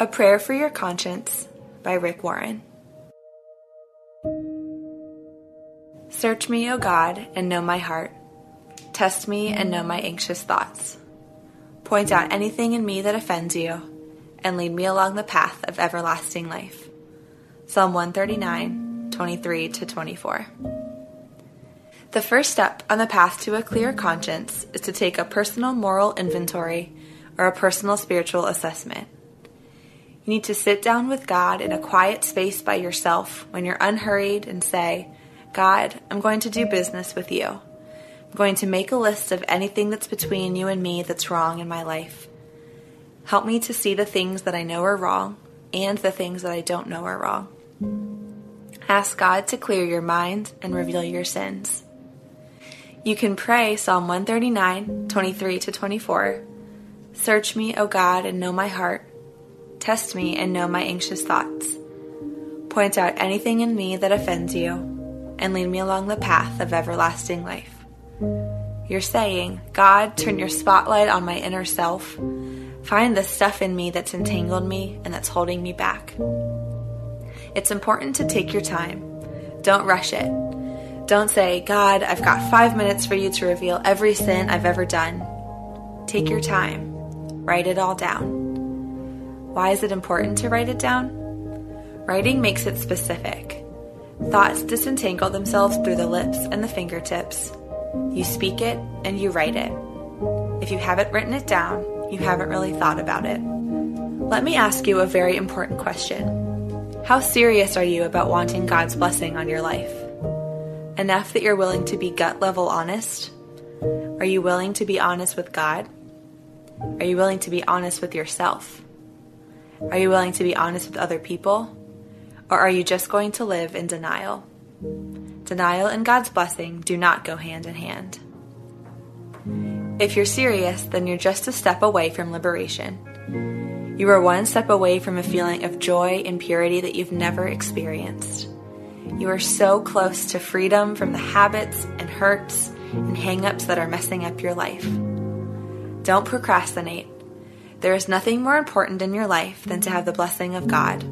A Prayer for Your Conscience by Rick Warren. Search me, O God, and know my heart. Test me and know my anxious thoughts. Point out anything in me that offends you, and lead me along the path of everlasting life. Psalm 139, 23 to 24. The first step on the path to a clear conscience is to take a personal moral inventory or a personal spiritual assessment. Need to sit down with God in a quiet space by yourself when you're unhurried and say, God, I'm going to do business with you. I'm going to make a list of anything that's between you and me that's wrong in my life. Help me to see the things that I know are wrong and the things that I don't know are wrong. Ask God to clear your mind and reveal your sins. You can pray Psalm 139, 23 to 24. Search me, O God, and know my heart. Test me and know my anxious thoughts. Point out anything in me that offends you, and lead me along the path of everlasting life. You're saying, God, turn your spotlight on my inner self. Find the stuff in me that's entangled me and that's holding me back. It's important to take your time. Don't rush it. Don't say, God, I've got five minutes for you to reveal every sin I've ever done. Take your time. Write it all down. Why is it important to write it down? Writing makes it specific. Thoughts disentangle themselves through the lips and the fingertips. You speak it and you write it. If you haven't written it down, you haven't really thought about it. Let me ask you a very important question. How serious are you about wanting God's blessing on your life? Enough that you're willing to be gut level honest? Are you willing to be honest with God? Are you willing to be honest with yourself? Are you willing to be honest with other people? Or are you just going to live in denial? Denial and God's blessing do not go hand in hand. If you're serious, then you're just a step away from liberation. You are one step away from a feeling of joy and purity that you've never experienced. You are so close to freedom from the habits and hurts and hangups that are messing up your life. Don't procrastinate. There is nothing more important in your life than to have the blessing of God.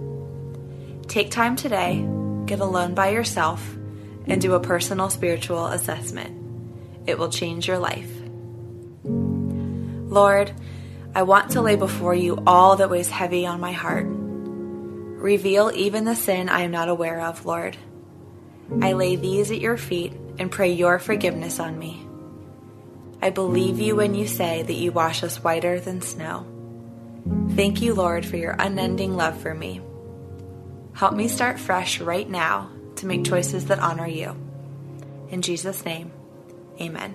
Take time today, get alone by yourself, and do a personal spiritual assessment. It will change your life. Lord, I want to lay before you all that weighs heavy on my heart. Reveal even the sin I am not aware of, Lord. I lay these at your feet and pray your forgiveness on me. I believe you when you say that you wash us whiter than snow. Thank you, Lord, for your unending love for me. Help me start fresh right now to make choices that honor you. In Jesus' name, amen.